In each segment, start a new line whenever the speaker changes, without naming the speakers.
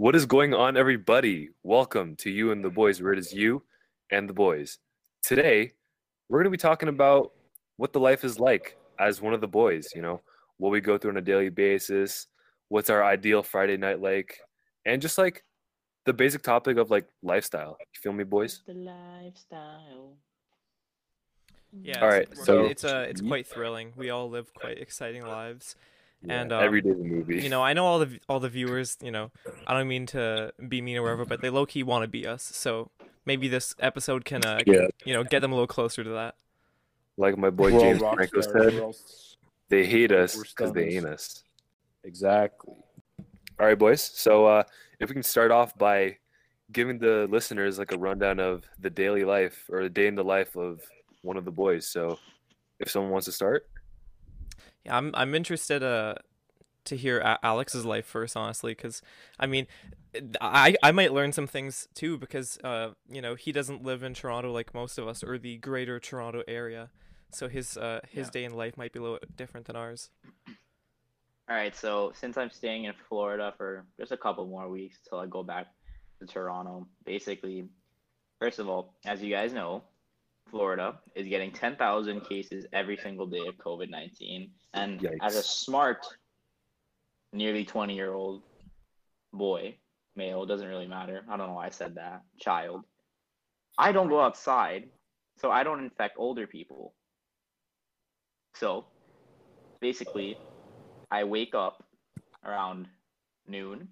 What is going on, everybody? Welcome to You and the Boys, where it is you and the boys. Today, we're going to be talking about what the life is like as one of the boys, you know, what we go through on a daily basis, what's our ideal Friday night like, and just like the basic topic of like lifestyle. You feel me, boys?
The lifestyle.
Yeah.
All right,
it's-
so-
it's uh, it's quite thrilling. We all live quite exciting lives, and
Yeah,
um,
every day's a movie.
you know, I know all the all the viewers. You know, I don't mean to be mean or whatever, but they low key want to be us. So maybe this episode can, uh,
Yeah.
you know, get them a little closer to that.
like my boy
We're
James Franco
stars,
said,
all-
they hate us because they
stoners.
ain't us.
Exactly.
All right, boys. So uh, if we can start off by giving the listeners like a rundown of the daily life or the day in the life of one of the boys. So if someone wants to start,
Yeah, I'm I'm interested uh to hear A- Alex's life first, honestly, because I mean, I I might learn some things too because uh you know he doesn't live in Toronto like most of us or the greater Toronto area, so his uh his
Yeah.
day in life might be a little different than ours.
All right, so since I'm staying in Florida for just a couple more weeks till I go back to Toronto, basically, first of all, as you guys know, Florida is getting 10,000 cases every single day of COVID 19. And as a smart, nearly 20 year old boy, male, doesn't really matter. I don't know why I said that, child, I don't go outside, so I don't infect older people. So basically, I wake up around noon.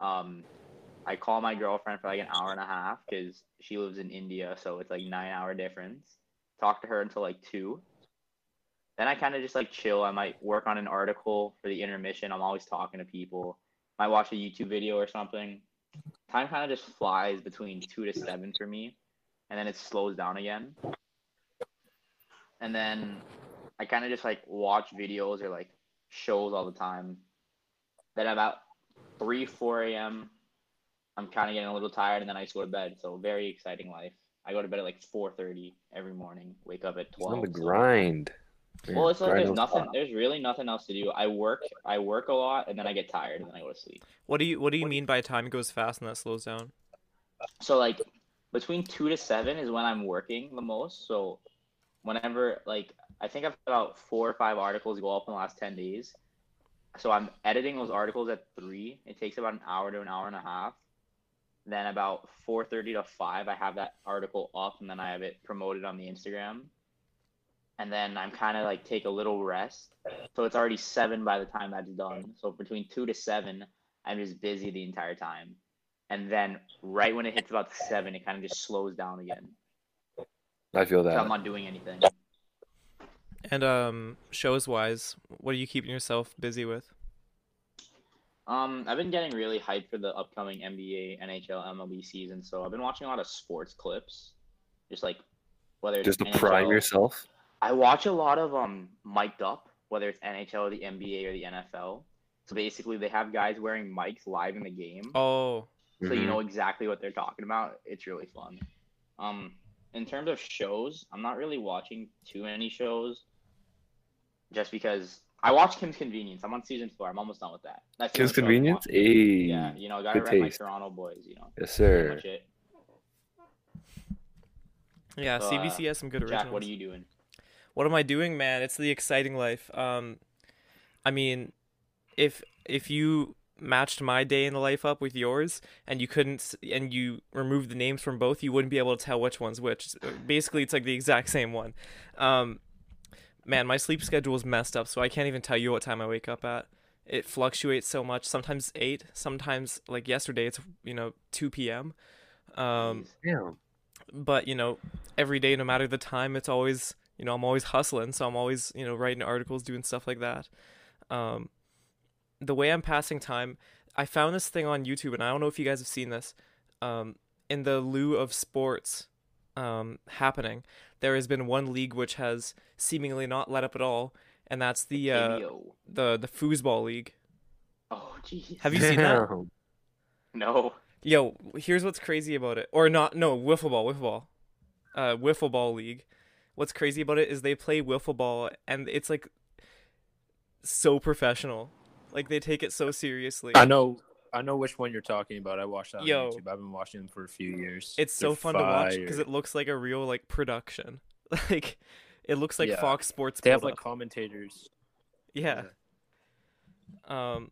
Um, I call my girlfriend for like an hour and a half because she lives in India, so it's like nine hour difference. Talk to her until like two. Then I kind of just like chill. I might work on an article for the intermission. I'm always talking to people. Might watch a YouTube video or something. Time kind of just flies between two to seven for me, and then it slows down again. And then I kind of just like watch videos or like shows all the time. Then about 3, 4 a.m., I'm kind of getting a little tired and then I just go to bed. So very exciting life. I go to bed at like 4.30 every morning, wake up at
it's
12.
on the
so-
grind.
Well, it's like
Grind
there's nothing,
stop.
there's really nothing else to do. I work, I work a lot and then I get tired and then I go to sleep.
What do you what do you mean by time goes fast and that slows down?
So like between two to seven is when I'm working the most. So whenever like I think I've got about four or five articles go up in the last ten days. So I'm editing those articles at three. It takes about an hour to an hour and a half. Then about four thirty to five, I have that article up, and then I have it promoted on the Instagram. And then I'm kind of like take a little rest. So it's already seven by the time that's done. So between two to seven, I'm just busy the entire time and then right when it hits about seven, it kind of just slows down again.
I feel
So
that.
I'm not doing anything.
And um shows wise, what are you keeping yourself busy with?
Um, I've been getting really hyped for the upcoming NBA, NHL, MLB season, so I've been watching a lot of sports clips, just like whether it's
Just to prime yourself.
I watch a lot of um mic'd up, whether it's NHL or the NBA or the NFL. So basically, they have guys wearing mics live in the game.
Oh,
so you
Mhm.
know exactly what they're talking about. It's really fun. Um, in terms of shows, I'm not really watching too many shows, just because I watch Kim's Convenience. I'm on season four. I'm almost done with that. That's
Kim's
only show I'm
Convenience? Hey.
Yeah, you know, gotta
good
rep my
taste.
Toronto boys. You know,
Yes, sir.
much it.
yeah,
So, uh,
CBC has some good originals.
Jack, what are you doing?
What am I doing, man? It's the exciting life. Um, I mean, if if you matched my day in the life up with yours, and you couldn't, and you removed the names from both, you wouldn't be able to tell which one's which. Uh, Basically, it's like the exact same one. Um, man, my sleep schedule is messed up, so I can't even tell you what time I wake up at. It fluctuates so much. Sometimes eight. Sometimes like yesterday, it's you know two p.m. Um,
Damn.
but you know every day no matter the time it's always you know i'm always hustling so i'm always you know writing articles doing stuff like that um, the way I'm passing time, I found this thing on YouTube, and I don't know if you guys have seen this. Um, in the lieu of sports um, happening, there has been one league which has seemingly not let up at all, and that's the uh, the the foosball league.
Oh jeez.
Have you seen that?
No.
Yo, here's what's crazy about it, or not? No, wiffle ball, wiffle ball, uh, wiffle ball league. What's crazy about it is they play wiffle ball, and it's like so professional. Like they take it so seriously.
I know, I know which one you're talking about. I watched that
Yo.
on YouTube. I've been watching them for a few years.
It's so
They're
fun to watch because it looks like a real like production. Like it looks like
Yeah.
Fox Sports.
they have
pulled
like
up.
commentators.
yeah. Um,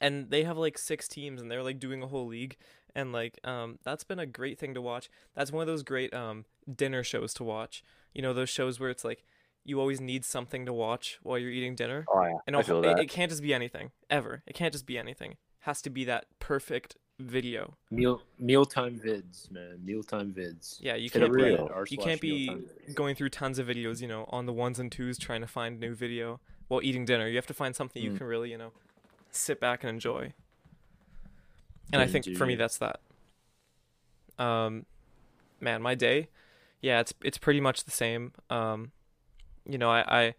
and they have like six teams, and they're like doing a whole league, and like um, that's been a great thing to watch. That's one of those great um dinner shows to watch. You know those shows where it's like you always need something to watch while you're eating dinner,
Oh yeah,
and
I
a
feel
whole- it,
that.
it can't just be anything ever. It can't just be anything. It has to be that perfect video.
Meal mealtime vids, man. Mealtime vids.
Yeah, you can't be
real.
Reddit, r
you can't be going through tons of videos, you know, on the ones and twos trying to find new video while eating dinner. You have to find something you
Mm.
can really, you know, sit back and enjoy. And I think for me that's that. Um man, my day, yeah, it's it's pretty much the same. Um you know, I, I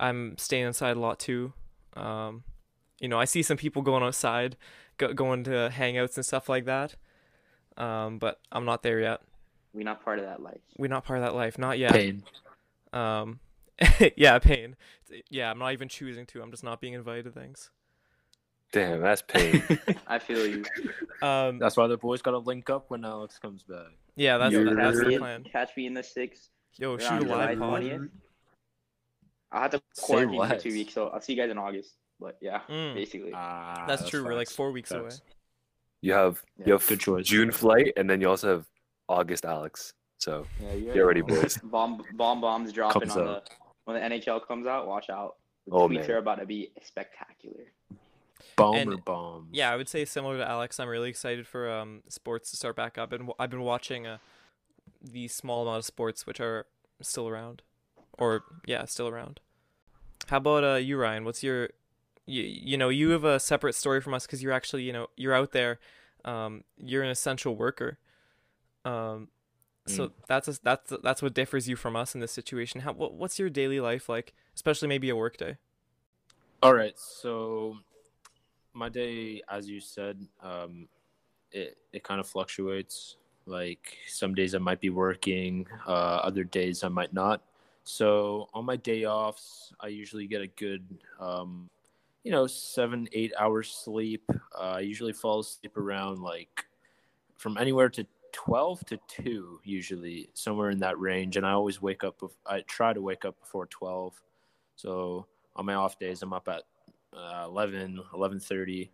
I'm staying inside a lot too. Um you know, I see some people going outside, go, going to hangouts and stuff like that. Um but I'm not there yet.
We're not part of that life.
We're not part of that life, not yet.
Pain.
Um, yeah, pain. Yeah, I'm not even choosing to. I'm just not being invited to things.
Damn, that's pain.
I feel you.
Um,
That's why the boys gotta link up when Alex comes back.
yeah, that's
You're-
that's the plan.
catch me in the six.
Yo,
around
shoot a
July
live pod.
I'll have to
Say
quarantine for two weeks, so I'll see you guys in August. But yeah,
Mm.
basically.
Ah,
That's true. We're like four weeks away.
You have
Yeah,
you have
good choice.
June flight, and then you also have August Alex. So
yeah,
you're ready, boys.
Bomb bomb bombs dropping
Comes
on
out.
the when the NHL comes out. Watch out. The
Oh,
tweets
man.
are about to be spectacular.
Bomber
And-
bombs.
Yeah, I would say similar to Alex. I'm really excited for um sports to start back up, and I've been watching uh the small amount of sports which are still around, or yeah, still around. How about uh you, Ryan? What's your you, you know you have a separate story from us because you're actually you know you're out there, um you're an essential worker, um so that's a, that's that's what differs you from us in this situation. How what, what's your daily life like, especially maybe a work day?
All right, so my day, as you said, um, it it kind of fluctuates. Like some days I might be working, uh, other days I might not. So on my day offs, I usually get a good, um, you know, seven eight hours sleep. Uh, I usually fall asleep around like from anywhere to twelve to two, usually somewhere in that range. And I always wake up. I try to wake up before twelve. So on my off days i'm up at uh, 11 11.30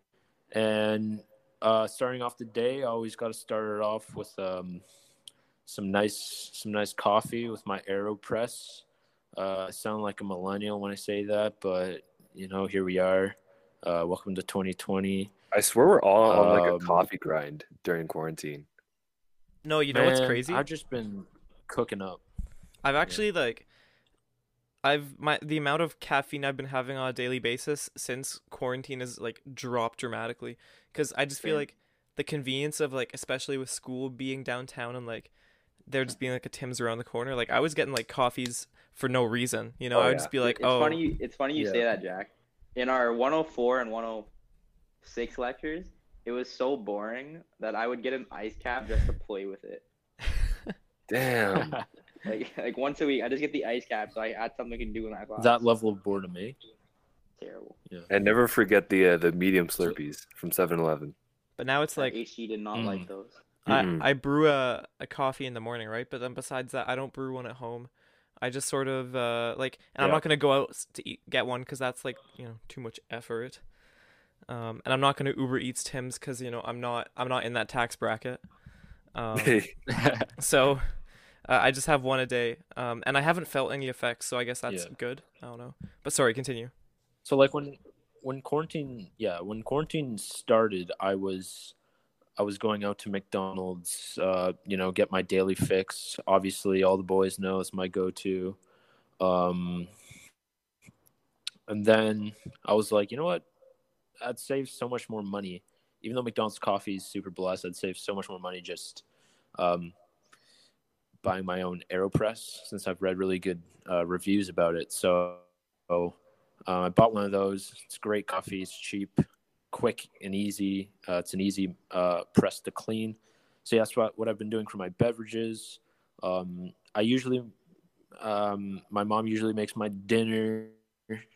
and uh, starting off the day i always got to start it off with um, some nice some nice coffee with my aeropress uh, i sound like a millennial when i say that but you know here we are uh, welcome to 2020
I swear we're all on like a
Um,
coffee grind during quarantine.
No, you know what's crazy?
i've just been cooking up
I've actually like I've my the amount of caffeine I've been having on a daily basis since quarantine has like dropped dramatically cuz I just feel
Same.
like the convenience of like especially with school being downtown and like there just being like a Tim's around the corner like I was getting like coffees for no reason, you know,
Oh,
I would
yeah.
just be like,
it's
"Oh,
funny. It's funny you say that, Jack. In our 104 and 106 lectures, it was so boring that I would get an ice cap just to play with it.
Damn.
Like like once a week, I just get the ice cap so I had something to can do in my class.
that level of boredom eh?
terrible.
and never forget the uh, the medium Slurpees from 7-Eleven.
but now it's
Like
like
HG did not
Mm.
like those.
I, I brew a, a coffee in the morning, right? But then besides that, I don't brew one at home. I just sort of uh, like, and I'm not gonna go out to eat, get one because that's like you know too much effort. Um, and I'm not gonna Uber Eats Tim's because you know I'm not I'm not in that tax bracket. Um, so uh, I just have one a day, um, and I haven't felt any effects, so I guess that's
Yeah.
good. I don't know, but sorry, continue.
So like when when quarantine yeah, when quarantine started, I was I was going out to McDonald's uh, you know, get my daily fix. Obviously all the boys know it's my go-to. Um and then I was like, you know what? I'd save so much more money. Even though McDonald's coffee is super blessed, I'd save so much more money just um, buying my own AeroPress since I've read really good uh, reviews about it. So uh, I bought one of those. It's great coffee. It's cheap, quick, and easy. Uh, it's an easy uh, press to clean. So yeah, that's what, what I've been doing for my beverages. Um, I usually, um, my mom usually makes my dinner.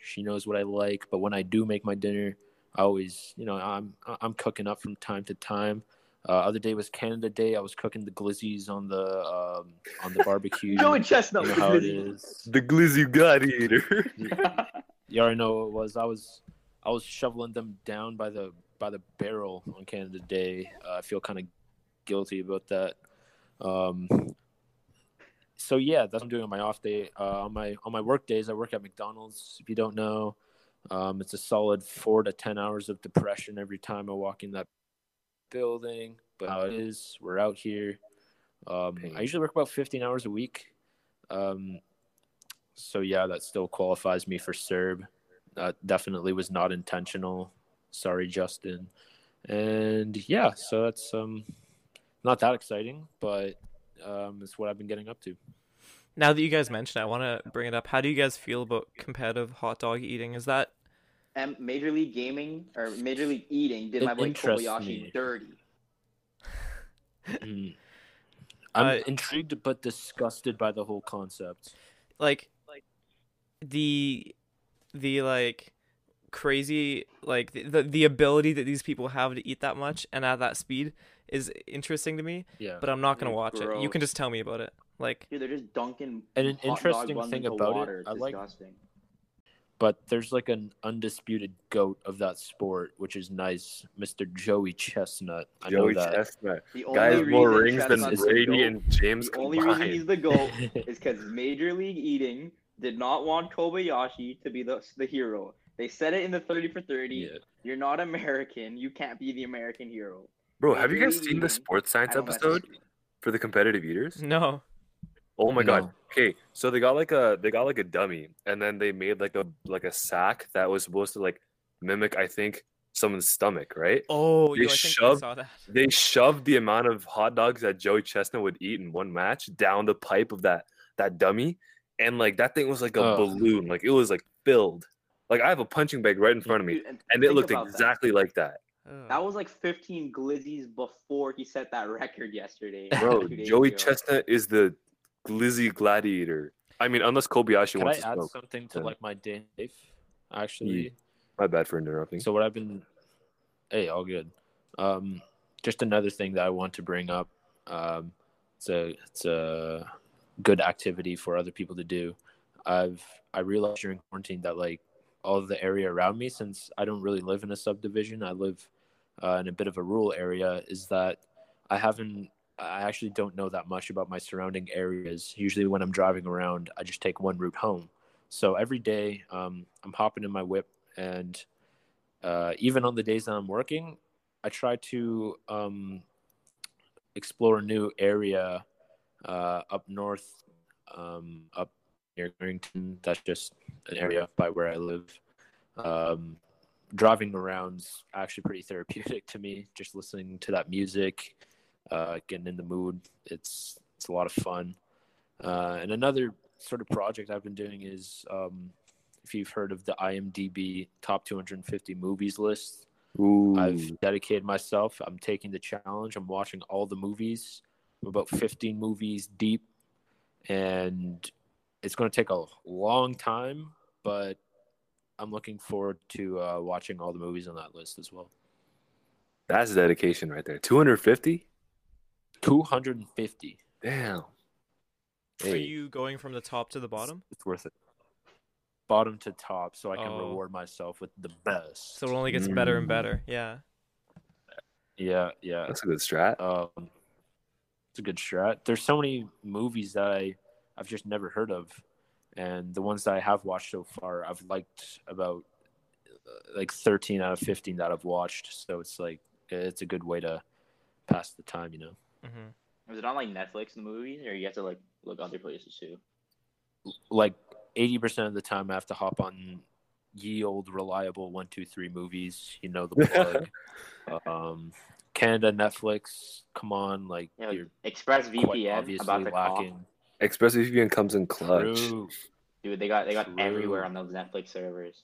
She knows what I like, but when I do make my dinner, I always, you know, I'm I'm cooking up from time to time. Uh, other day was Canada Day. I was cooking the glizzies on the um, on the barbecue.
Joey Chestnut.
you know how it is.
The glizzy gladiator.
You already know what it was. I was I was shoveling them down by the by the barrel on Canada Day. Uh, I feel kind of guilty about that. Um, so yeah, that's what I'm doing on my off day. Uh, on my on my work days, I work at McDonald's. If you don't know, um, it's a solid four to ten hours of depression every time I walk in that building. But how it is, we're out here. Um, I usually work about 15 hours a week. Um, so yeah, that still qualifies me for CERB. That definitely was not intentional. Sorry, Justin. And yeah, so that's um, not that exciting, but um, it's what I've been getting up to.
Now that you guys mentioned it, I want to bring it up. How do you guys feel about competitive hot dog eating? Is that
and Major League Gaming or Major League Eating did
It
my boy
interests
Kobayashi
me.
dirty.
Mm. I'm
Uh,
intrigued but disgusted by the whole concept.
Like, like the the like crazy like the, the the ability that these people have to eat that much and at that speed is interesting to me
Yeah.
but i'm not gonna
Dude,
watch it you can just tell me about it like
Dude, they're just dunking.
And an interesting thing
into
about it,
water. It's
I like-
disgusting.
but there's like an undisputed goat of that sport, which is nice, Mr. Joey Chestnut. I
Joey
know that.
Chestnut.
The
Guy has more
reason
rings than Brady and James
The only
combined.
reason he's the GOAT is because Major League Eating did not want Kobayashi to be the, the hero. They said it in the 30 for 30.
yeah.
You're not American. You can't be the American hero.
Bro, have you guys seen the sports science
I don't mess
episode for the competitive eaters?
no
Oh my god. Okay, so they got like a they got like a dummy, and then they made like a like a sack that was supposed to like mimic, I think, someone's stomach, right?
oh
They
yo, i think i
shoved-
saw that
They shoved the amount of hot dogs that Joey Chestnut would eat in one match down the pipe of that that dummy, and like that thing was like a
Ugh.
balloon, like it was like filled. Like I have a punching bag right in front of me,
Dude,
and it looked
about that.
exactly like that.
Ugh.
That was like 15 glizzies before he set that record yesterday.
Bro, Joey
ago.
Chestnut is the glizzy gladiator. I mean, unless Kobayashi
Can I
wants to
add
smoke.
something to
Yeah.
like my day life? Actually,
My bad for interrupting.
so what I've been, hey, all good. Um, just another thing that I want to bring up. Um, it's a it's a good activity for other people to do. I've I realized during quarantine that like all the area around me, since I don't really live in a subdivision, I live uh, in a bit of a rural area. Is that I haven't I actually don't know that much about my surrounding areas. Usually, when I'm driving around, I just take one route home. So every day, um, I'm hopping in my whip, and uh, even on the days that I'm working, I try to um, explore a new area uh, up north, um, up near Barrington. That's just an area by where I live. Um, driving around's actually pretty therapeutic to me. Just listening to that music, uh, getting in the mood. It's it's a lot of fun. Uh, and another sort of project I've been doing is um, if you've heard of the IMDb top 250 movies list.
Ooh.
I've dedicated myself. I'm taking the challenge. I'm watching all the movies. I'm about 15 movies deep, and it's going to take a long time, but I'm looking forward to uh, watching all the movies on that list as well.
That's dedication right there. 250?
250.
Damn.
are you going from the top to the bottom
It's worth it. Bottom to top, so I can
Oh.
reward myself with the best.
so it only gets better
Mm.
and better yeah
yeah, yeah.
that's a good strat.
Um, it's a good strat. There's so many movies that I I've just never heard of, and the ones that I have watched so far, I've liked about uh, like 13 out of 15 that I've watched. So it's like it's a good way to pass the time, you know.
Mm-hmm.
Was it on like Netflix the movies, or you have to like look other places too?
Like 80% of the time, I have to hop on ye old reliable one two three movies. You know the plug. um, Canada Netflix. Come on, like
You know,
you're quite
ExpressVPN
obviously
about to cough.
lacking.
ExpressVPN comes in clutch.
True.
Dude, they got they got
True.
everywhere on those Netflix servers.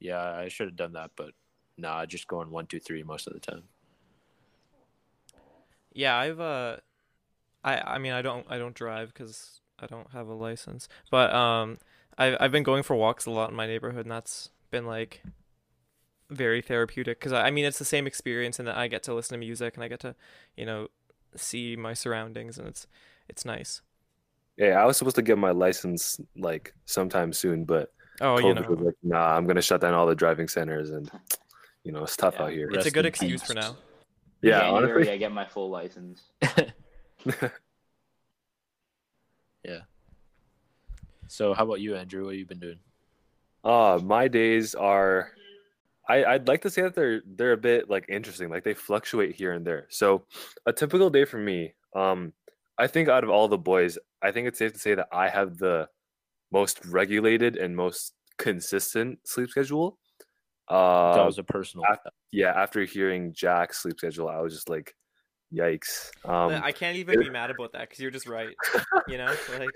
Yeah, I should have done that, but nah, I just going one two three most of the time.
Yeah, I've uh, I I mean I don't I don't drive because I don't have a license, but um, I've I've been going for walks a lot in my neighborhood, and that's been like very therapeutic because I, I mean it's the same experience and that I get to listen to music and I get to you know see my surroundings and it's it's nice.
Yeah, I was supposed to get my license like sometime soon, but
Oh, you
COVID was
know,
like, nah, I'm gonna shut down all the driving centers, and you know it's tough
Yeah.
out here.
it's a good excuse
peace.
for now.
Yeah,
January,
honestly.
I get my full license. Yeah.
So how about you, Andrew? What have you been doing?
Uh, my days are I, I'd like to say that they're they're a bit like interesting. Like they fluctuate here and there. So a typical day for me, um, I think out of all the boys, I think it's safe to say that I have the most regulated and most consistent sleep schedule. Uh,
that was a personal.
af- yeah, after hearing Jack's sleep schedule, I was just like, yikes. Um,
I can't even be mad about that because you're just right. You know, like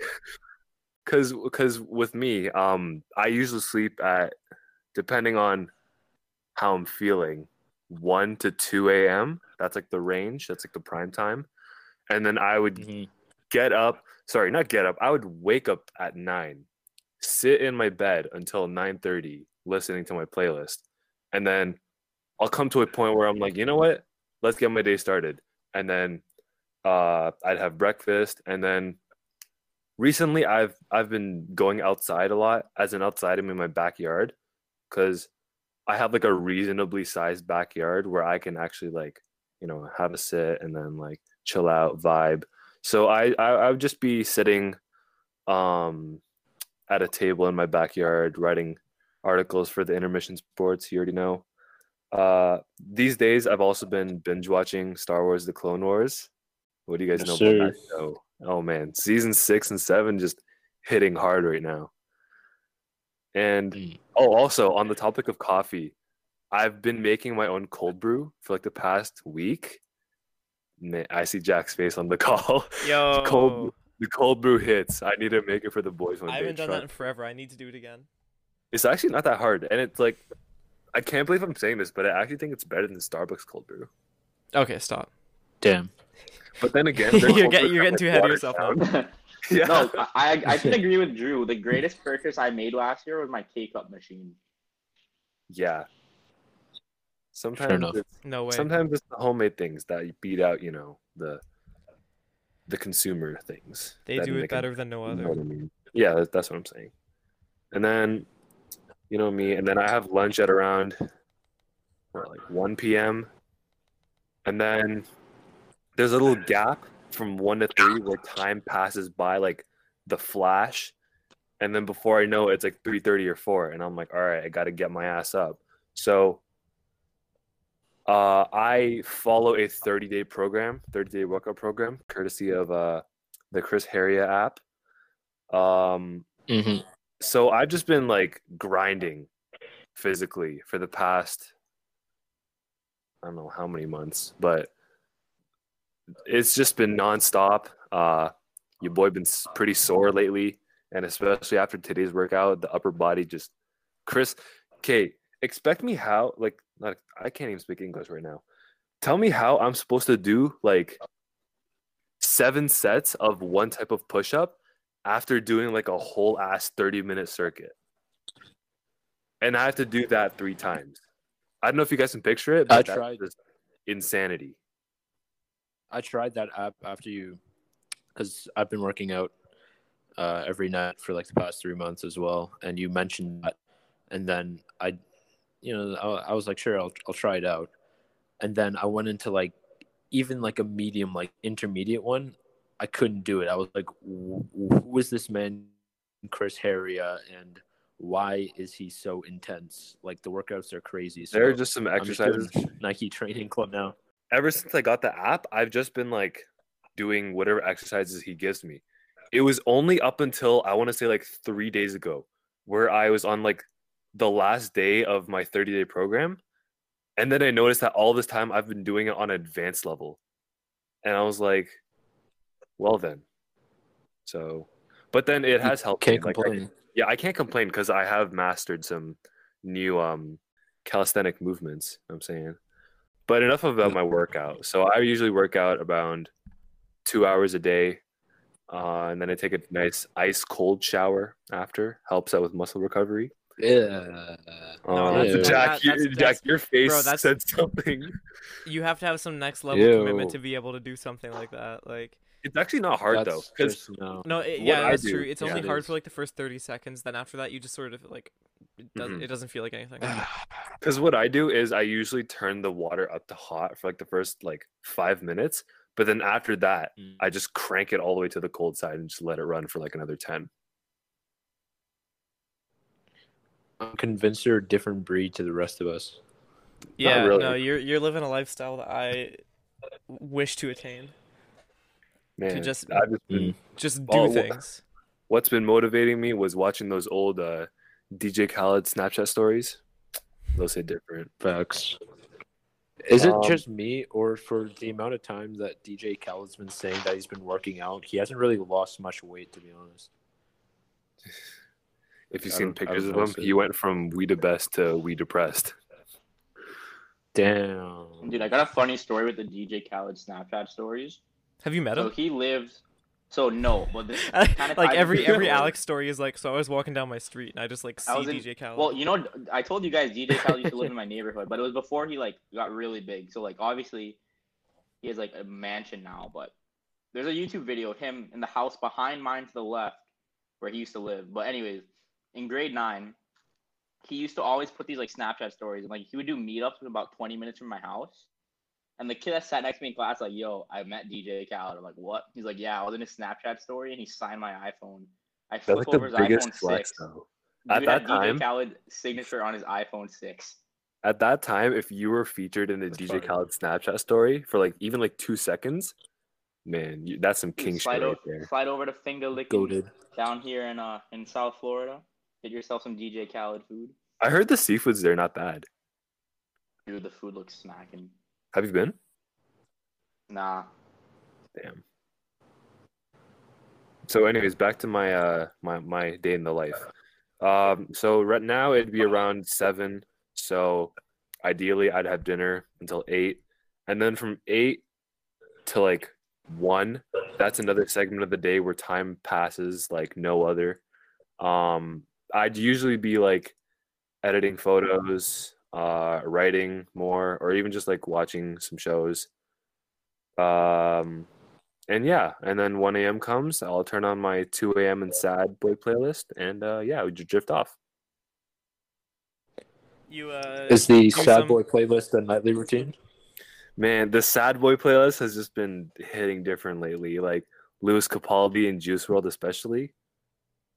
because because with me um i usually sleep at depending on how i'm feeling. 1 to 2 a.m that's like the range that's like the prime time. And then i would
Mhm.
get up sorry not get up i would wake up at 9 sit in my bed until 9.30 listening to my playlist. And then i'll come to a point where i'm like you know what? Let's get my day started. And then uh, i'd have breakfast. And then recently i've i've been going outside a lot as an outside i'm in my backyard because i have like a reasonably sized backyard where i can actually like you know have a sit and then like chill out vibe. So i i, I would just be sitting um at a table in my backyard writing articles for the intermission sports you already know. Uh these days i've also been binge watching star wars the clone wars. What do you guys know about that show? Oh man season six and seven just hitting hard right now and
Mm.
oh also on the topic of coffee i've been making my own cold brew for like the past week man i see jack's face on the call
yo,
cold the cold brew hits i need to make it for the boys one
I haven't done
Try-
that in forever. I need to do it again.
it's actually not that hard and it's like i can't believe i'm saying this but i actually think it's better than starbucks cold brew
Okay, stop.
Damn.
but then again
You're get- you're getting
like,
too ahead of yourself now.
down. yeah
no, I I can agree with Drew. The greatest purchase I made last year was my K cup machine.
yeah sometimes
enough.
it's,
No way.
sometimes it's the homemade things that beat out you know the the consumer things
they do
it
it
'em
better than no
You know
other.
I mean? Yeah, that, that's what I'm saying. And then, you know me, and then I have lunch at around what, like 1 p.m. And then there's a little gap from 1 to 3 where time passes by like the flash. And then before I know it, it's like 3:30 or 4 and I'm like, "All right, I got to get my ass up." So uh, I follow a 30 day program, 30 day workout program, courtesy of uh, the Chris Heria app. Um,
hmm
so I've just been like grinding physically for the past I don't know how many months, but it's just been nonstop. Uh, your boy been pretty sore lately, and especially after today's workout, the upper body just Chris. Kate, expect me how like not, I can't even speak English right now. Tell me how I'm supposed to do like seven sets of one type of push up after doing like a whole ass 30 minute circuit. And I have to do that three times. I don't know if you guys can picture it, but
I
that's
tried.
just insanity.
I tried that app after you, because I've been working out uh, every night for like the past three months as well, and you mentioned that, and then I, you know, I, I was like, sure, I'll I'll try it out, and then I went into like even like a medium, like intermediate one. I couldn't do it. I was like, who is this man, Chris Heria, and why is he so intense? Like the workouts are crazy. So
There are just some exercises.
Nike Training Club now.
Ever since I got the app, I've just been like doing whatever exercises he gives me. It was only up until I want to say like three days ago where I was on like the last day of my 30 day program. And then I noticed that all this time I've been doing it on advanced level. And I was like, well then. So, but then it has helped.
Can't
me. Like, I-
complain.
yeah, I can't complain because I have mastered some new um calisthenic movements. you know I'm saying, but enough about my workout. So I usually work out around two hours a day, uh, and then I take a nice ice cold shower after. Helps out with muscle recovery.
Yeah.
No,
Uh,
that's-
Jack,
that-
you-
that's-
Jack,
that's-
your face
bro, that's-
said something.
You have to have some next level
Ew.
commitment to be able to do something like that. Like,
It's actually not hard though, because
no.
no, it, yeah,
I
that's
do-
true. It's
yeah,
only
it
hard
is.
for like the first thirty seconds. Then after that, you just sort of like, it doesn't,
Mhm.
it doesn't feel like anything.
Because what I do is I usually turn the water up to hot for like the first like five minutes, but then after that,
Mm.
I just crank it all the way to the cold side and just let it run for like another ten.
I'm convinced you're a different breed to the rest of us.
Yeah,
really.
no, you're you're living a lifestyle that I wish to attain.
Man,
just-
I've just been,
Mm.
Just do things.
what's been motivating me was watching those old uh, DJ Khaled Snapchat stories. Those hit different.
Facts. Is it
Um,
just me, or for the amount of time that DJ Khaled's been saying that he's been working out, he hasn't really lost much weight, to be honest.
If you've
I
seen pictures of him,
so-
he went from we the best to we depressed.
Damn.
Dude, I got a funny story with the DJ Khaled Snapchat stories.
Have you met him?
So he lives. So no, but this kind of
like every every Alex story is like, so I was walking down my street and I just like see
in-
DJ Khaled.
Well, you know, I told you guys DJ Khaled used to live in my neighborhood, but it was before he like got really big. So like obviously, he has like a mansion now. But there's a YouTube video of him in the house behind mine to the left, where he used to live. But anyways, in grade nine, he used to always put these like Snapchat stories, and like he would do meetups about 20 minutes from my house. And the kid that sat next to me in class, like, yo, I met DJ Khaled. I'm like, what? He's like, yeah, I was in his Snapchat story, and he signed my iPhone. I
That's
flip
like the
over his
biggest
iPhone
flex,
6.
though. At
Dude
that
had
time-
DJ Khaled signature on his iPhone 6.
At that time, if you were featured in a
That's
DJ
fire.
Khaled Snapchat story for like even like two seconds, man, you, that's some king
slide,
shit
o-
right there.
slide over to finger licking
Goated.
down here in uh in South Florida. Get yourself some DJ Khaled food.
I heard the seafood's there not bad.
Dude, the food looks smacking.
Have you been?
Nah.
Damn. So, anyways, back to my uh my my day in the life. Um, so right now it'd be around seven. So ideally, I'd have dinner until eight, and then from eight to like one, that's another segment of the day where time passes like no other. Um, I'd usually be like editing photos, uh, writing more, or even just like watching some shows. Um, and yeah, and then 1 a.m. comes, I'll turn on my 2 a.m. and sad boy playlist, and uh, yeah, we just drift off.
you uh,
Is the sad
some-
boy playlist a nightly routine?
Man, the sad boy playlist has just been hitting different lately. Like Lewis Capaldi and Juice WRLD, especially.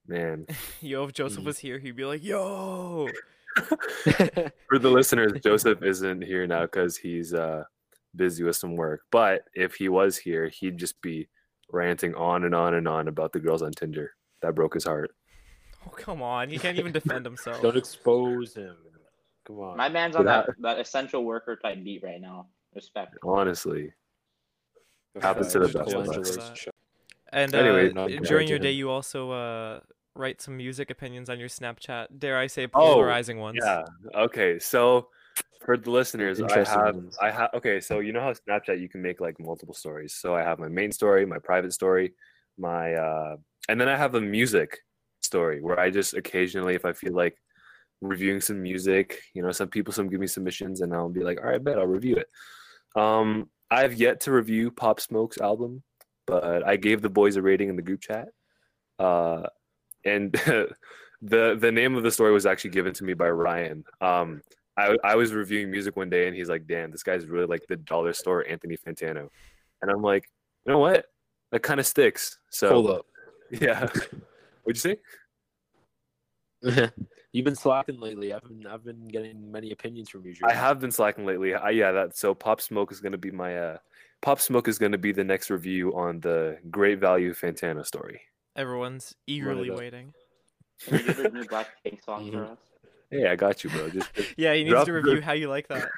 Man,
Yo, if Joseph
Mm.
was here, he'd be like, "Yo,
for the listeners, Joseph isn't here now because he's uh, busy with some work. But if he was here, he'd just be ranting on and on and on about the girls on Tinder. That broke his heart.
oh come on, he can't even defend himself."
Don't expose him. Come on.
My man's on that, that essential worker type beat right now. Respect.
Honestly, happens to the best of us.
And
Anyway,
uh,
not
during your day, you also uh, write some music opinions on your Snapchat. Dare I say,
Oh,
polarizing ones?
Yeah. Okay. So for the listeners, I have
ones.
I have okay, so you know how Snapchat you can make like multiple stories. So I have my main story, my private story, my uh and then I have a music story where I just occasionally if I feel like reviewing some music, you know, some people some give me submissions and I'll be like, "All right, bet I'll review it." Um I've yet to review Pop Smoke's album, but I gave the boys a rating in the group chat. Uh and the the name of the story was actually given to me by Ryan. Um, I I was reviewing music one day and he's like, "Damn, this guy's really like the dollar store Anthony Fantano," and I'm like, "You know what? That kind of sticks." So
Hold up.
yeah. What'd you say?
You've been slacking lately. I've been I've been getting many opinions from you.
I have been slacking lately. I, yeah, that so Pop Smoke is gonna be my uh, Pop Smoke is gonna be the next review on the Great Value Fantano story.
Everyone's eagerly waiting.
Can you do the new Blackpink song for us?
Hey, I got you, bro. Just, just,
Yeah, he needs
Drop
to
the-
review how you like that.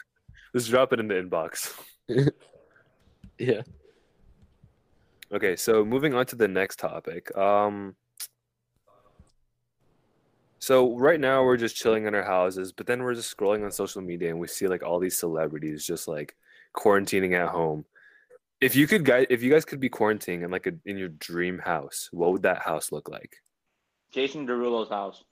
just drop it in the inbox.
Yeah.
Okay, so moving on to the next topic. Um, so right now we're just chilling in our houses, but then we're just scrolling on social media and we see like all these celebrities just like quarantining at home. If you could guys, if you guys could be quarantining in like a, in your dream house, what would that house look like?
Jason Derulo's house,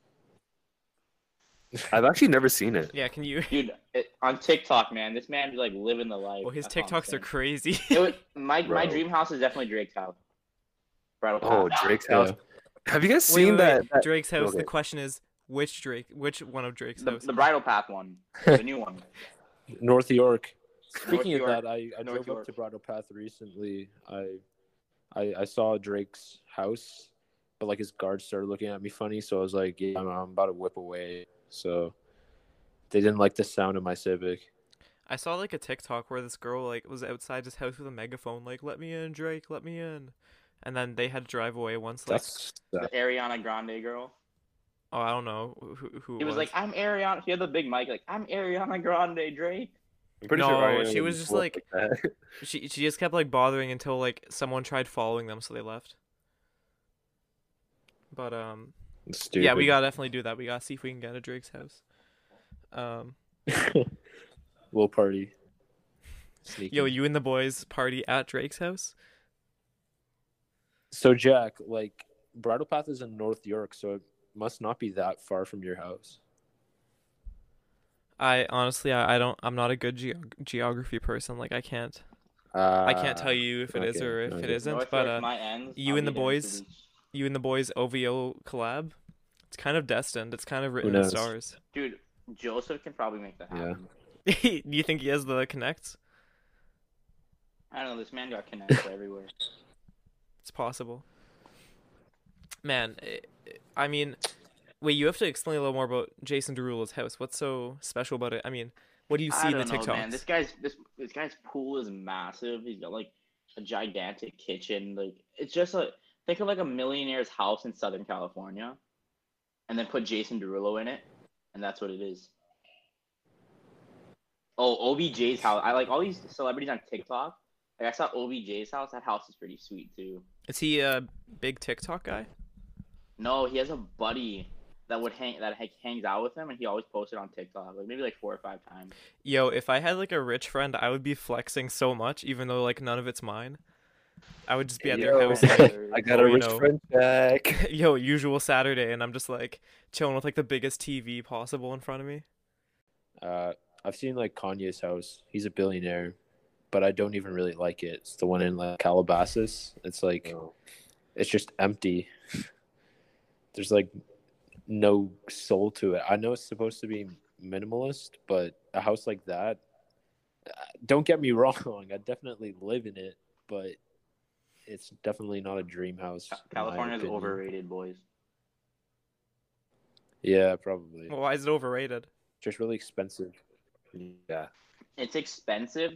I've actually never seen it.
Yeah, can you?
dude. It, on TikTok, man, this man is like living the life.
Well, his
That's all I'm
TikToks are crazy.
It was, my my dream house is definitely Drake's house. Bridle
Oh,
Path.
Drake's house. Have you guys
Wait,
seen
wait,
that?
wait.
that-
Drake's house.
okay.
The question is, which Drake? Which one of Drake's
the,
house?
the Bridle Path one, the new one.
North York.
North
Speaking of
York.
that, I, I
North
drove up to Bridle Path recently. I, I I saw Drake's house, but like his guards started looking at me funny, so I was like, "Yeah, I'm, I'm about to whip away." So they didn't like the sound of my Civic.
I saw like a TikTok where this girl like was outside his house with a megaphone, like "Let me in, Drake, let me in," and then they had to drive away once. Like,
That's
The Ariana Grande girl.
oh, I don't know who who
He was like, "I'm Ariana." She had the big mic, like, "I'm Ariana Grande, Drake."
No,
sure
she was just
up
like- she she just kept like bothering until like someone tried following them, so they left. But um,
stupid.
yeah, we gotta definitely do that. We gotta see if we can get a Drake's house. Um,
little party. Sneaky.
yo, you and the boys party at Drake's house.
So Jack, like Bridle Path is in North York, so it must not be that far from your house.
I honestly, I, I don't, I'm not a good geog geography person. Like, I can't, I can't tell you if it is
okay,
or if it
okay.
isn't.
North
But uh,
my ends.
you
I'll
and the boys-
reach.
you and the boys OVO collab, it's kind of destined. It's kind of written in stars.
Dude, Joseph can probably make that
Yeah.
happen.
Do you think he has the connects?
I don't know. This man got connected everywhere.
It's possible. Man, eh, eh, I mean, wait, you have to explain a little more about Jason Derulo's house. What's so special about it? I mean, what do you see in the
know,
TikToks?
man. This guy's this this guy's pool is massive. He's got like a gigantic kitchen. Like it's just a think of like a millionaire's house in Southern California, and then put Jason Derulo in it, and that's what it is. Oh, OBJ's house. I like all these celebrities on TikTok. Like I saw OBJ's house. That house is pretty sweet too.
Is he a big TikTok guy?
No, he has a buddy that would hang that like, hangs out with him, and he always posted on TikTok, like maybe like four or five times.
Yo, if I had like a rich friend, I would be flexing so much, even though like none of it's mine. I would just be at their house like,
I got
Oh,
a
you
rich
know.
friend back.
yo, usual Saturday, and I'm just like chilling with like the biggest TV possible in front of me.
Uh, I've seen like Kanye's house. He's a billionaire, but I don't even really like it. It's the one in like Calabasas. It's like
Oh.
it's just empty. There's like no soul to it. I know it's supposed to be minimalist, but a house like that, uh, don't get me wrong, I definitely live in it, but it's definitely not a dream house. in my
California is overrated, boys.
Yeah, probably.
Well, why is it overrated?
Just really expensive.
Yeah.
It's expensive.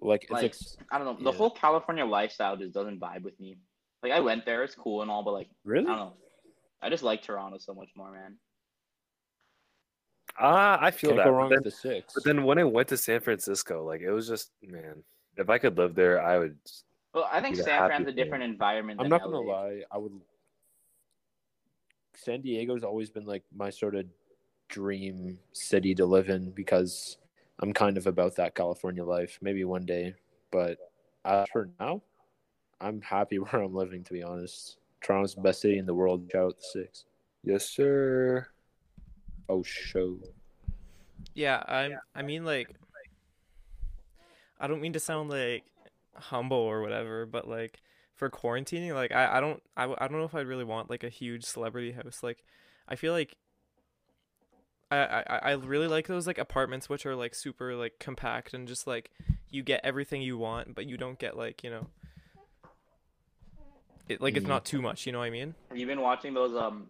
Like it's
Like
ex-
I don't know. The
yeah.
whole California lifestyle just doesn't vibe with me. Like I went there, it's cool and all, but like
really.
I don't know. I just like Toronto so much more, man.
Ah, I feel
Can't
that.
go
but
wrong
then-
with the six.
But then when I went to San Francisco, like it was just man, if I could live there, I would.
Well, I think
He's a
San Fran's a
man.
different environment.
I'm
than
not gonna lie. I would. San Diego's always been like my sort of dream city to live in because I'm kind of about that California life. Maybe one day, but as for now, I'm happy where I'm living. To be honest, Toronto's the best city in the world. Shout out the six.
Yes, sir.
Oh, show.
Yeah, I I mean like I don't mean to sound like humble or whatever, but like for quarantining, like I, I don't I, I don't know if I'd really want like a huge celebrity house. Like I feel like I, I I really like those like apartments which are like super like compact and just like you get everything you want, but you don't get like, you know it like it's
Mhm.
not too much, you know what I mean?
Have you been watching those um,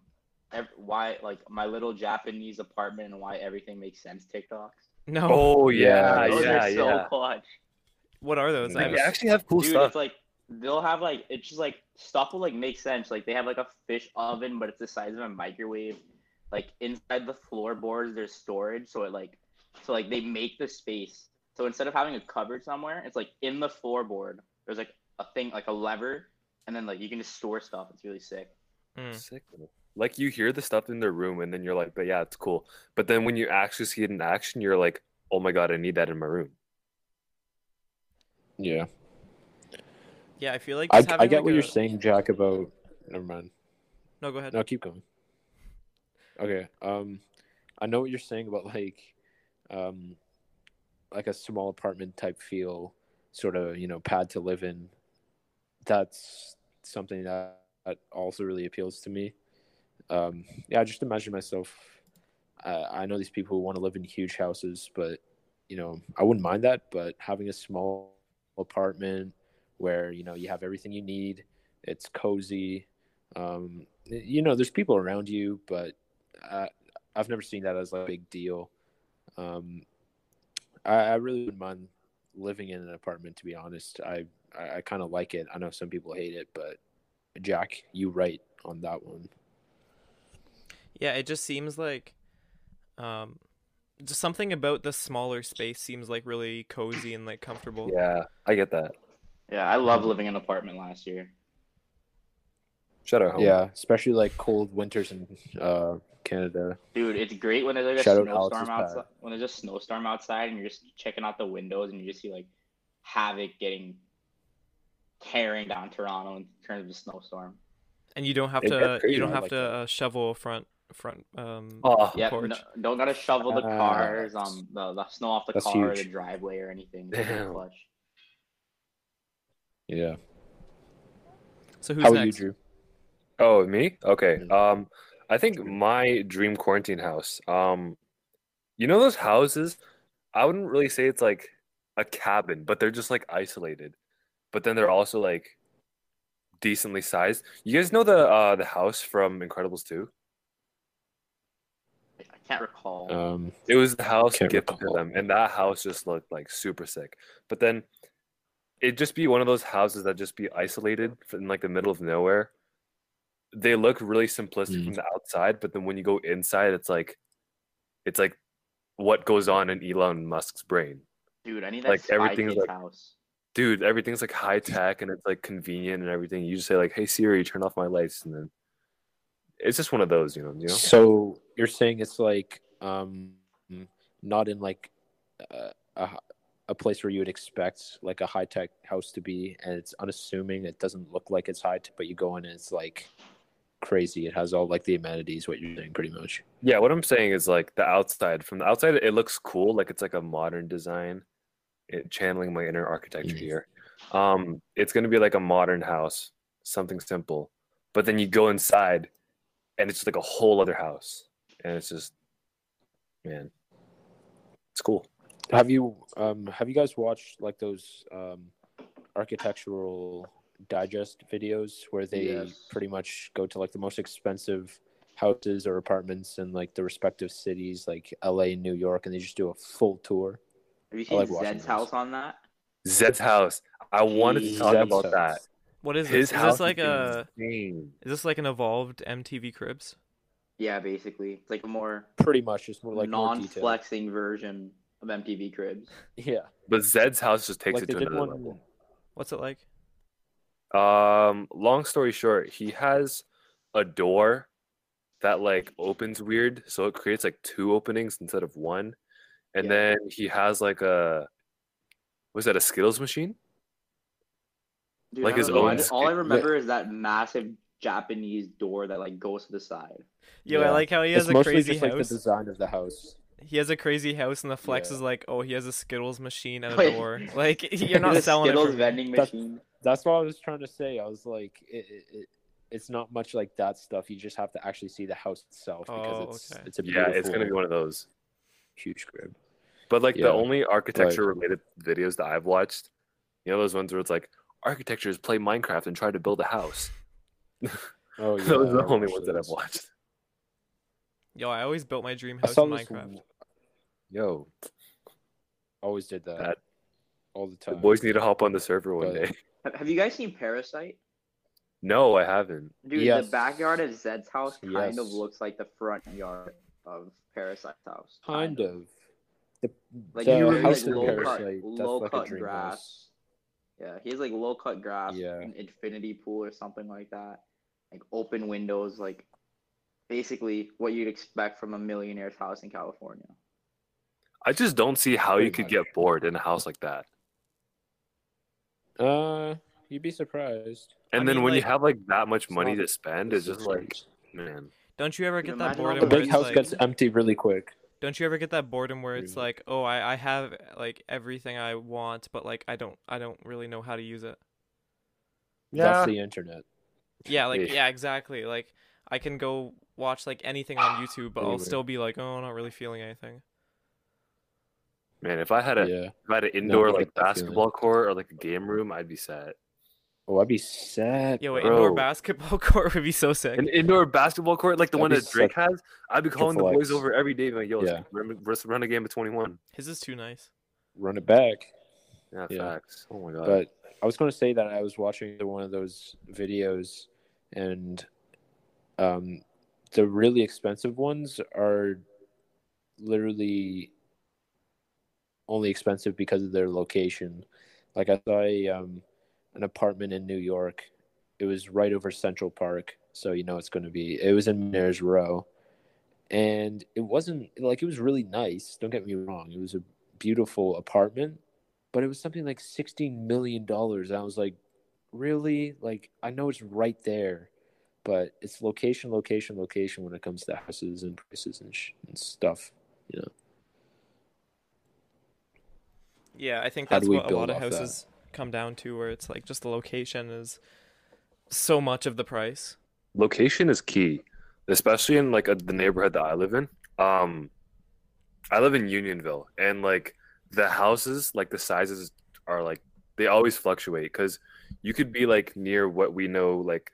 ev- why like my little Japanese apartment and why everything makes sense TikToks?
No.
Oh yeah,
Yeah,
those
yeah,
are so
yeah.
clutch.
What are those?
Like,
I
they actually have cool
Dude,
stuff.
it's like they'll have like it's just like stuff will like make sense. Like they have like a fish oven, but it's the size of a microwave. like inside the floorboards there's storage, so it like so like they make the space. So instead of having a cupboard somewhere, it's like in the floorboard. There's like a thing like a lever, and then like you can just store stuff. It's really sick.
Mm.
Sick. Like you hear the stuff in their room, and then you're like, "But yeah, it's cool." But then when you actually see it in action, you're like, "Oh my god, I need that in my room."
Yeah,
Yeah, I feel like
I, I get
like,
what
a-
you're saying, Jack. About never mind.
No, go ahead.
No, keep going. Okay. Um, I know what you're saying about like, um, like a small apartment type feel, sort of you know pad to live in. That's something that, that also really appeals to me. Um, yeah, I just imagine myself. Uh, I know these people who want to live in huge houses, but you know I wouldn't mind that. But having a small apartment where you know you have everything you need, it's cozy. Um, you know, there's people around you, but I, I've never seen that as like a big deal. Um, I, I really wouldn't mind living in an apartment. To be honest, I I, I kind of like it. I know some people hate it, but Jack, you right on that one.
Yeah, it just seems like um just something about the smaller space seems like really cozy and like comfortable.
Yeah, I get that.
Yeah, I love living in an apartment last year.
Shout out home.
Yeah, especially like cold winters in uh, Canada.
Dude, it's great when there's like a
Shout
snowstorm
Alex's
outside. When there's a snowstorm outside, and you're just checking out the windows, and you just see like havoc getting tearing down Toronto in terms of a snowstorm.
And you don't have
It
to you don't have
like
to
that.
uh, shovel front front um
Oh,
Yeah,
porch.
no, don't gotta shovel the
Ah,
cars,
that's-
um, the, the snow off the
that's
car, or the driveway, or anything.
Damn.
clutch.
Yeah.
So who's
How
next?
you, Drew?
Oh, me? Okay.
Mm.
Um, I think my dream quarantine house. Um, you know those houses? I wouldn't really say it's like a cabin, but they're just like isolated. But then they're also like decently sized. You guys know the uh the house from Incredibles 2?
I can't recall.
Um,
It was the house
Can't
to them, and that house just looked like super sick. But then it'd just be one of those houses that just be isolated in like the middle of nowhere. They look really simplistic
Mm.
from the outside, but then when you go inside, it's like it's like what goes on in Elon Musk's brain.
Dude, I need that
like,
Spy
everything's like-
house.
Dude, everything's like high tech and it's like convenient and everything. You just say like, "Hey Siri, turn off my lights," and then it's just one of those, you know. You know?
So you're saying it's like um, not in like uh, a a place where you would expect like a high tech house to be, and it's unassuming. It doesn't look like it's high tech, but you go in and it's like crazy. It has all like the amenities. What you're saying, pretty much.
Yeah, what I'm saying is like the outside. From the outside, it looks cool, like it's like a modern design. It channeling my inner architecture here. Um, it's gonna be like a modern house, something simple. But then you go inside, and it's like a whole other house, and it's just, man, it's cool.
Have you um have you guys watched like those um architectural digest videos where they
Yes.
pretty much go to like the most expensive houses or apartments in like the respective cities like LA and New York and they just do a full tour?
Have you seen
like watching
Zedd's
those.
house on that?
Zedd's house. I wanted to talk
Zedd's
about
house.
that.
What is
His
this? Is
house
this like
is
a
insane.
is this like an evolved MTV Cribs?
Yeah, basically, it's like a more
Pretty much just more like
non-flexing version of MTV Cribs.
Yeah.
But Zedd's house just takes
Like
it to another
one
level.
What's it like?
Um, long story short, he has a door that like opens weird, so it creates like two openings instead of one. And
Yeah.
then he has like a was that a Skittles machine?
Dude,
Like his
know,
own
just- all I
skin-
remember is that massive Japanese door that like goes to the side.
Yo, I
Yeah.
like how he has
it's
a
mostly
crazy
just like the design of the house.
he has a crazy house, and the flex
Yeah.
is like, oh, he has a Skittles machine and a door. Like you're not selling
Skittles
it. For
vending machine.
That's what I was trying to say. I was like, it, it, it, it's not much like that stuff. You just have to actually see the house itself because
Oh,
it's
okay.
it's a
Yeah, it's gonna be one of those.
Huge crib.
But like
Yeah,
the only architecture related videos that I've watched, you know those ones where it's like architectures play Minecraft and try to build a house.
Oh yeah,
those are the only ones that I've watched.
Yo, I always built my dream house
saw
in
this.
Minecraft.
Yo,
Always did that,
That-
all the
the
time.
boys need to hop on the server one
But-
day.
Have- Have you guys seen Parasite?
No, I haven't.
Dude,
Yes.
the backyard of Zedd's house kind of looks like the front yard of Parasite's house.
Kind of. The,
Like
the
he has
house
like
in
low cut,
Parasite, that's
low
like
cut
dream
grass.
house.
Yeah, he has like low cut grass,
Yeah.
an infinity pool or something like that. Like open windows, like basically what you'd expect from a millionaire's house in California.
I just don't see how you
Pretty
could get bored in a house like that.
Uh, you'd be surprised.
And
I
then
mean,
when you have like that much money to spend, it's just like, man.
Don't you ever
Dude,
get that boredom
the
the
where
big
it's
house
like,
gets empty really quick.
Don't you ever get that boredom where it's
Really?
like, oh, I, I have like everything I want, but like I don't I don't really know how to use it. Yeah.
That's the internet.
Yeah, like
Yeah.
yeah, exactly. Like I can go watch like anything on YouTube, but I'll still be like, oh, I'm not really feeling anything.
Man, if I had a
Yeah.
if I had an indoor
I get
like basketball court or like a game room, I'd be set.
Oh, I'd be sad.
Yo, an
Bro.
indoor basketball court would be so sick.
An indoor basketball court like the
That'd
one that Drake
such
has, I'd be calling the boys over every day, like, yo,
Yeah.
let's run, let's run a game of 21.
His is too nice.
Run it back.
Yeah,
Yeah.
facts. Oh my god.
But I was going to say that I was watching one of those videos, and um, the really expensive ones are literally only expensive because of their location. Like I saw a, um, an apartment in New York. It was right over Central Park, so you know it's going to be. It was in Mares Row, and it wasn't like it was really nice. Don't get me wrong; it was a beautiful apartment, but it was something like sixteen million dollars. I was like, really? Like I know it's right there, but it's location, location, location when it comes to houses and prices and, sh- and stuff. You know.
Yeah, I think that's what a lot of
off that?
Come down to, where it's like just the location is so much of the price.
location is key, especially in like a, the neighborhood that I live in. Um, I live in Unionville, and like the houses, like the sizes are like they always fluctuate because you could be like near what we know like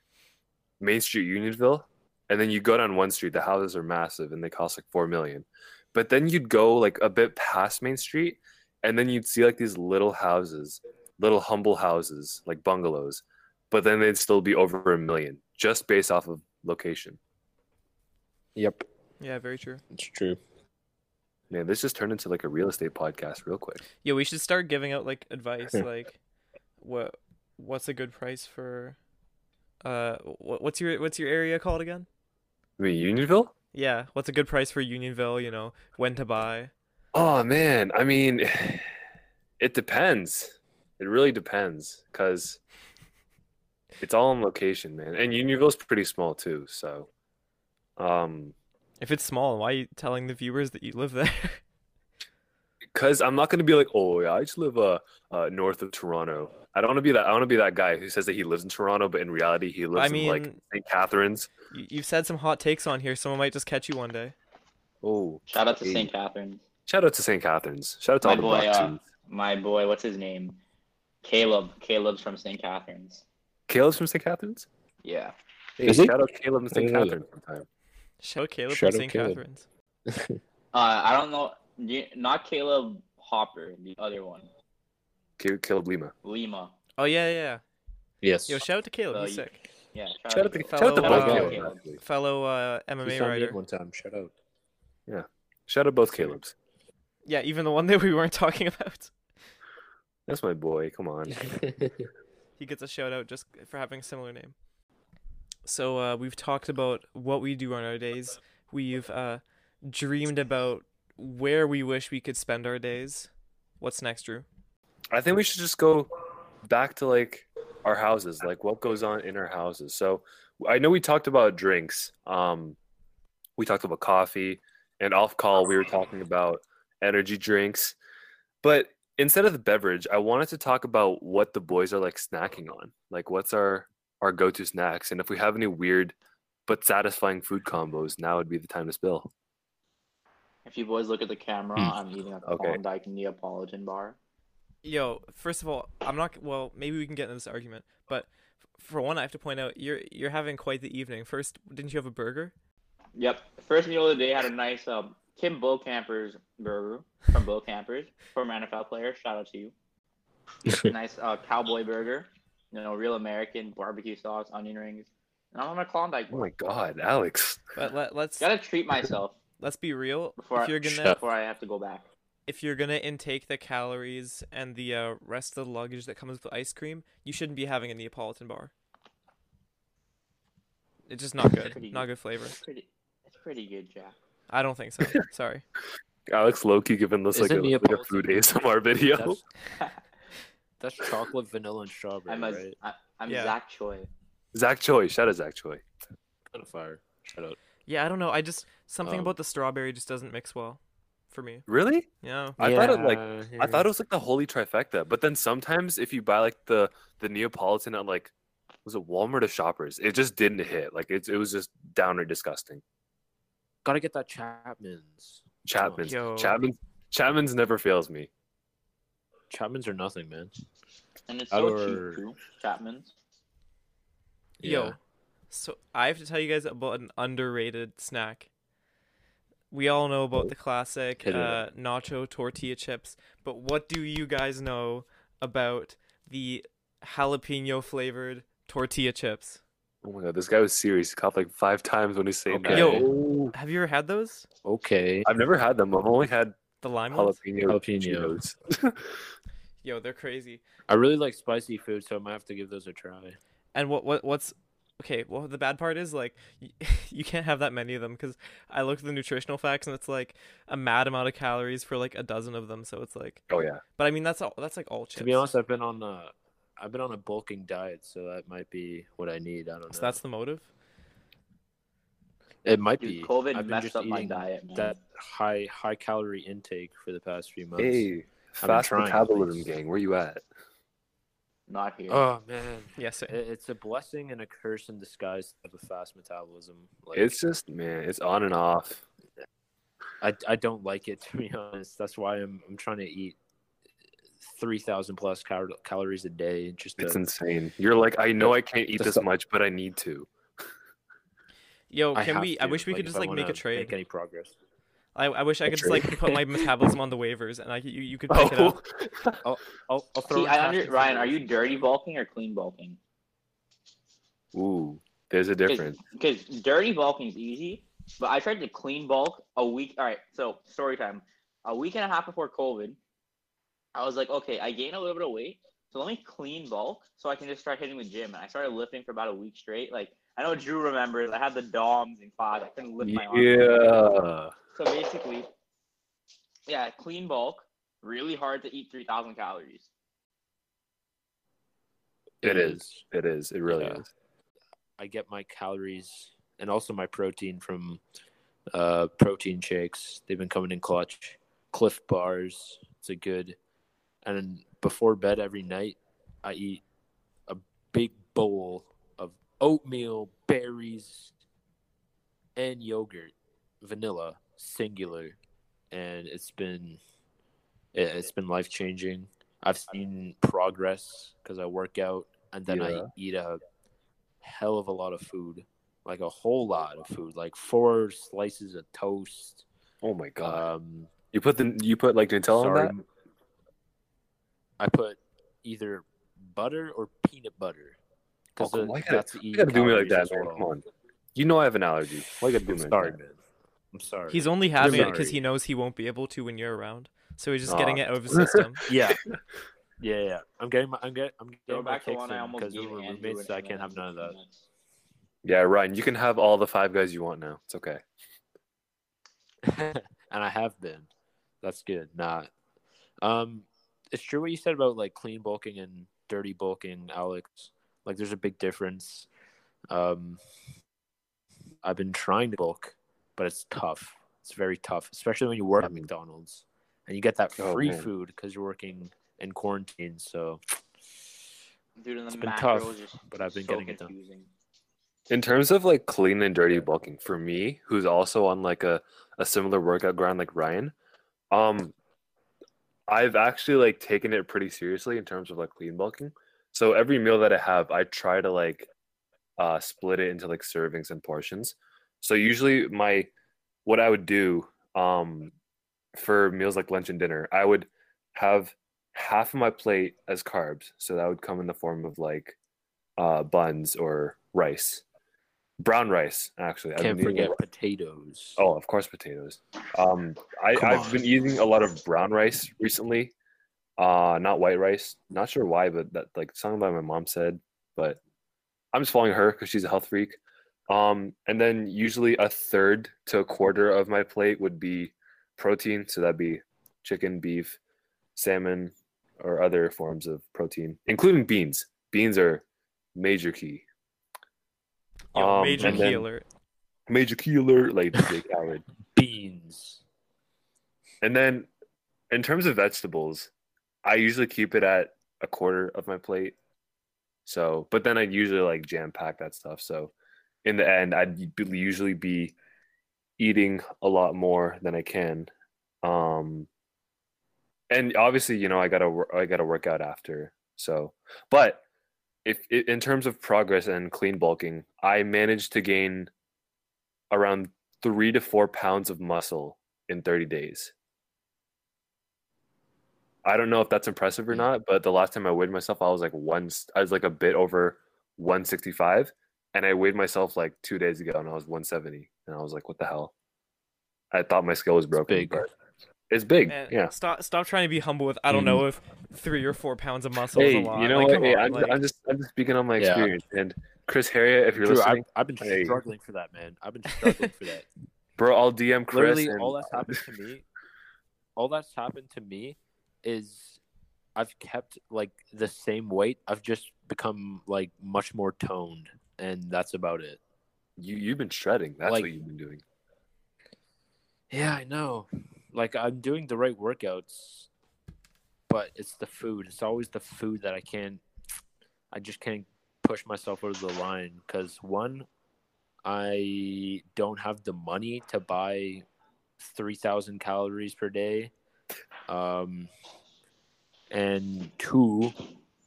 Main Street Unionville, and then you go down one street, the houses are massive and they cost like four million, but then you'd go like a bit past Main Street, and then you'd see like these little houses, little humble houses like bungalows, but then they'd still be over a million just based off of location.
Yep,
Yeah, very true.
it's true.
Man, this just turned into like a real estate podcast real quick.
Yeah, we should start giving out like advice, like what what's a good price for uh what, what's your what's your area called again?
I mean, Unionville?
Yeah, what's a good price for Unionville, you know, when to buy.
Oh man, I mean, it depends. It really depends because it's all on location, man. And Unionville's pretty small too, so um,
If it's small, why are you telling the viewers that you live there?
because I'm not gonna be like, oh yeah, I just live uh, uh north of Toronto. I don't want to be that. I want to be that guy who says that he lives in Toronto, but in reality he lives
I
in like
mean-
St. Catharines.
you, you've said some hot takes on here. Someone might just catch you one day.
Oh,
Shout out to
hey.
St. Catharines.
Shout out to St. Catharines. Shout out to
My
all the
boy, uh,
Bucks.
My boy, what's his name? Caleb. Caleb's from St. Catharines.
Caleb's from St. Catharines.
Yeah.
Hey,
Is he?
shout out Caleb and
I
St.
didn't
Catharines sometime.
Shout out Caleb
Shout
from St.
Caleb.
Catharines.
Uh, I don't know. Not Caleb Hopper, the other one.
Ca- Caleb Lima.
Lima.
Oh yeah, yeah, yeah.
Yes.
Yo, shout out to Caleb.
So
He's
you-
sick.
Yeah.
Shout out to,
Fellow,
shout out to both
uh,
Calebs.
Caleb.
Fellow uh, MMA
signed
writer.
one time. Shout out.
Yeah, shout out both Calebs.
Yeah, even the one that we weren't talking about.
That's my boy. Come on.
He gets a shout out just for having a similar name. So uh, we've talked about what we do on our days. We've uh, dreamed about where we wish we could spend our days. What's next, Drew?
I think we should just go back to like our houses, like what goes on in our houses. So I know we talked about drinks. Um, we talked about coffee, and off call we were talking about energy drinks. But instead of the beverage, I wanted to talk about what the boys are like snacking on. Like, what's our our go to snacks, and if we have any weird but satisfying food combos, now would be the time to spill.
If you boys look at the camera,
Hmm.
I'm eating a
Okay.
Klondike Neapolitan bar.
Yo, first of all, I'm not. Well, maybe we can get into this argument, but for one, I have to point out you're you're having quite the evening. First, didn't you have a burger?
Yep. First meal of the day had a nice um, Kim Campers burger from Bo Campers, former NFL player. Shout out to you. nice uh, cowboy burger. you know, real American barbecue sauce, onion rings, and I'm on a Klondike.
Oh my god, Alex.
But let, let's
Gotta treat myself
let's be real.
before
If you're
I,
gonna
before I have to go back.
if you're gonna intake the calories and the uh, rest of the luggage that comes with ice cream, you shouldn't be having a Neapolitan bar. It's just not good.
Pretty
Not
good.
good flavor.
It's pretty. It's pretty good, Jack.
I don't think so. Sorry.
Alex Loki giving this like a,
Isn't
like a food ASMR video.
That's, that's chocolate, vanilla, and strawberry,
I'm a,
right?
I, I'm
Yeah.
Zach Choi.
Zach Choi, shout out Zach Choi.
Kind of fire. Shout out.
Yeah, I don't know. I just something
Um,
about the strawberry just doesn't mix well for me.
Really?
Yeah.
I thought it like
Yeah,
I thought it was like the holy trifecta. But then sometimes if you buy like the the Neapolitan at like was it Walmart or Shoppers, it just didn't hit. Like it it was just downright disgusting.
Gotta get that Chapman's.
Chapman's
Yo.
Chapman's Chapman's never fails me.
Chapman's are nothing, man.
And it's so
or-
cheap too. Chapman's.
Yo. So I have to tell you guys about an underrated snack. We all know about the classic uh, nacho tortilla chips, but what do you guys know about the jalapeno flavored tortilla chips?
Oh my god, this guy was serious. He coughed like five times when he's saying
Okay.
that.
Yo. Have you ever had those?
Okay.
I've never had them. I've only had
The lime ones?
jalapeno,
Jalapeno.
Cheetos.
Yo, they're crazy.
I really like spicy food, so I might have to give those a try.
And what what what's okay? Well, the bad part is like y- you can't have that many of them because I looked at the nutritional facts and it's like a mad amount of calories for like a dozen of them. So it's like,
oh yeah.
but I mean that's all that's like all chips.
To be honest, I've been on a, I've been on a bulking diet, so that might be what I need. I don't know.
so that's the motive.
It might
Dude,
be.
COVID
I've been
messed
just
up my
eating
diet, man.
that high high calorie intake for the past few months.
Hey,
been
fast
trying,
metabolism
thanks.
gang, where you at?
Not here.
Oh man,
Yes.
It- it's a blessing and a curse in disguise to have a fast metabolism. Like,
It's just man, it's on and off.
I, I don't like it to be honest. That's why I'm I'm trying to eat three thousand plus cal- calories a day. Just
It's
to,
insane. You're like, I know I can't eat this much, but I need to.
Yo, can
have
we? I wish we could just like make a trade.
Make any progress?
I, I wish I
A
could just like put my metabolism on the waivers and I could- you you could oh. pick it up.
Oh,
I'll, I'll throw
See, I under Ryan. Are you dirty bulking or clean bulking?
ooh, there's a difference.
Because dirty bulking is easy, but I tried to clean bulk a week. All right, so story time. A week and a half before COVID, I was like, okay, I gained a little bit of weight, so let me clean bulk so I can just start hitting the gym. And I started lifting for about a week straight. Like I know Drew remembers, I had the DOMs in class. I couldn't lift my arms.
Yeah.
So basically, yeah, clean bulk, really hard to eat three thousand calories.
It is. It is. It really
Yeah.
is.
I get my calories and also my protein from uh, protein shakes. They've been coming in clutch. Clif bars. It's a good. And before bed every night, I eat a big bowl of oatmeal, berries, and yogurt, vanilla, singular, and it's been it- it's been life changing. I've seen progress because I work out and then I eat a hell of a lot of food, like a whole lot of food, like four slices of toast.
Oh my god.
Um,
you put the you put like Nutella
sorry,
on that?
I put either butter or peanut butter.
Oh,
'Cause
come
the-
on, why you gotta,
that's
you gotta do me like that,
as
man.
well.
Come on. You know I have an allergy. Why you gotta do
I'm
me
sorry, man. I'm sorry.
He's only having it because he knows he won't be able to when you're around. So he's just
Aw.
getting it out of his system.
yeah, yeah, yeah. I'm getting my I'm getting I'm getting my
back to
kicks
one I almost
because
gave
we're
Andrew
roommates, so I can't have none of that.
Yeah, Ryan, you can have all the five guys you want now. It's okay.
and I have been. That's good. Not. Um, it's true what you said about like clean bulking and dirty bulking, Alex. Like, there's a big difference. Um, I've been trying to bulk, but it's tough. It's very tough, especially when you work at McDonald's and you get that
Oh,
free
man.
food because you're working in quarantine. So
Dude,
It's been tough,
just
but I've been
so
getting it done.
In terms of like clean and dirty bulking, for me, who's also on like a, a similar workout grind like Ryan, um, I've actually like taken it pretty seriously in terms of like clean bulking. So every meal that I have, I try to like uh, split it into like servings and portions. So usually my what I would do um, for meals like lunch and dinner, I would have half of my plate as carbs. So that would come in the form of like uh, buns or rice, brown rice. Actually,
Can't
been eating a
forget potatoes.
Oh, of course, potatoes. Um, I,
Come
I've been eating a lot of brown rice recently. Uh, not white rice. Not sure why, but that like something that my mom said. But I'm just following her because she's a health freak. Um, and then usually a third to a quarter of my plate would be protein. So that'd be chicken, beef, salmon, or other forms of protein, including beans. Beans are major key.
Yo,
Um,
major key alert.
Major key alert, like Khaled.
Beans.
And then in terms of vegetables, I usually keep it at a quarter of my plate. So, but then I usually like jam pack that stuff. So in the end, I'd usually be eating a lot more than I can. Um, and obviously, you know, I gotta I gotta work out after. So, but if in terms of progress and clean bulking, I managed to gain around three to four pounds of muscle in 30 days. I don't know if that's impressive or
Mm.
not, but the last time I weighed myself, I was like one, I was like a bit over 165, and I weighed myself like two days ago, and I was 170, and I was like, what the hell? I thought my scale was broken.
big.
but It's big,
Man,
yeah.
Stop stop trying to be humble with I don't know if three or four pounds of muscle
Hey,
is a lot.
you know
like,
what? Hey,
on,
I'm,
like-
I'm just, I'm just speaking on my
Yeah.
experience. And Chris Heria, if you're
Drew,
listening,
I've, I've been
Hey.
struggling for that, man. I've been struggling for that.
bro, I'll DM Chris.
Literally,
and,
all that's happened to me, all that's happened to me is I've kept like the same weight. I've just become like much more toned, and that's about it.
you, you've been shredding. That's
Like-
what you've been doing.
Yeah, I know. Like I'm doing the right workouts, but it's the food. It's always the food that I can't. I just can't push myself over the line because one, I don't have the money to buy three thousand calories per day, um, and two,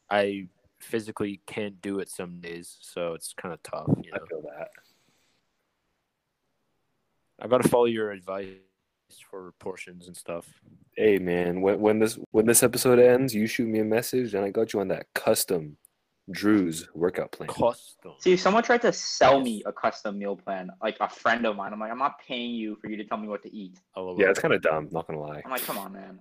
I physically can't do it some days, so it's kind of tough. You
I
know,
feel that.
I got to follow your advice for portions and stuff.
Hey man, when when this when this episode ends, you shoot me a message and I got you on that custom Drew's workout plan.
Custom.
See, if someone tried to sell me a custom meal plan, like a friend of mine, I'm like, I'm not paying you for you to tell me what to eat.
LOL.
Yeah, it's kind of dumb. Not gonna lie.
I'm like, come on, man.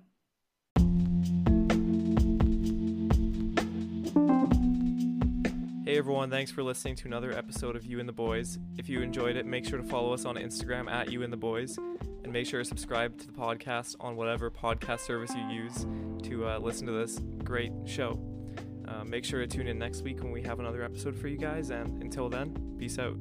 Hey everyone, thanks for listening to another episode of You and the Boys. If you enjoyed it, make sure to follow us on Instagram at You and the Boys, and make sure to subscribe to the podcast on whatever podcast service you use to uh, listen to this great show. Uh, make sure to tune in next week when we have another episode for you guys, and until then, peace out.